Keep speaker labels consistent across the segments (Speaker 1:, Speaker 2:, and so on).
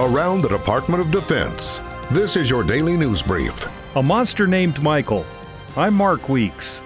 Speaker 1: around the Department of Defense. This is your daily news brief.
Speaker 2: A monster named Michael. I'm Mark Weeks.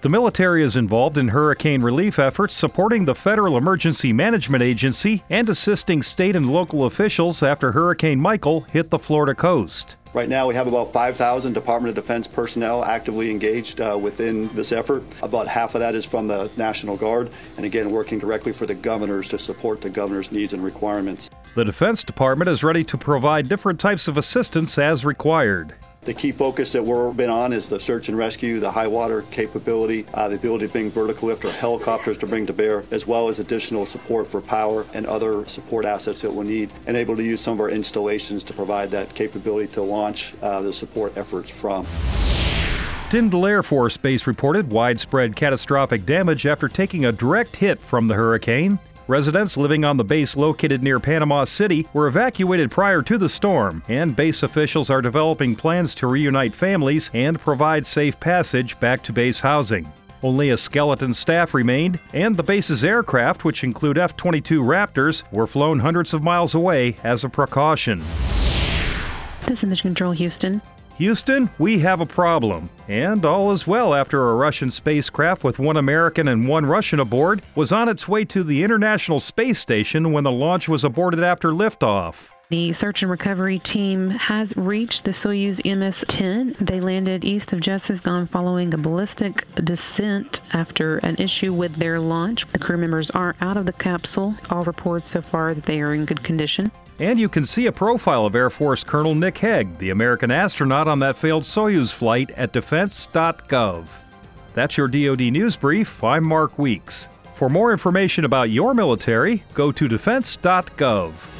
Speaker 2: The military is involved in hurricane relief efforts, supporting the Federal Emergency Management Agency and assisting state and local officials after Hurricane Michael hit the Florida coast.
Speaker 3: Right now, we have about 5,000 Department of Defense personnel actively engaged uh, within this effort. About half of that is from the National Guard, and again, working directly for the governors to support the governor's needs and requirements.
Speaker 2: The Defense Department is ready to provide different types of assistance as required.
Speaker 3: The key focus that we're been on is the search and rescue, the high water capability, uh, the ability to bring vertical lift or helicopters to bring to bear, as well as additional support for power and other support assets that we'll need, and able to use some of our installations to provide that capability to launch uh, the support efforts from.
Speaker 2: Tyndall Air Force Base reported widespread catastrophic damage after taking a direct hit from the hurricane. Residents living on the base located near Panama City were evacuated prior to the storm, and base officials are developing plans to reunite families and provide safe passage back to base housing. Only a skeleton staff remained, and the base's aircraft, which include F 22 Raptors, were flown hundreds of miles away as a precaution.
Speaker 4: This is Mission Control Houston.
Speaker 2: Houston, we have a problem. And all is well after a Russian spacecraft with one American and one Russian aboard was on its way to the International Space Station when the launch was aborted after liftoff.
Speaker 4: The search and recovery team has reached the Soyuz MS 10. They landed east of Dzhezkazgan following a ballistic descent after an issue with their launch. The crew members are out of the capsule. All reports so far that they are in good condition.
Speaker 2: And you can see a profile of Air Force Colonel Nick Hague, the American astronaut on that failed Soyuz flight, at defense.gov. That's your DoD News Brief. I'm Mark Weeks. For more information about your military, go to defense.gov.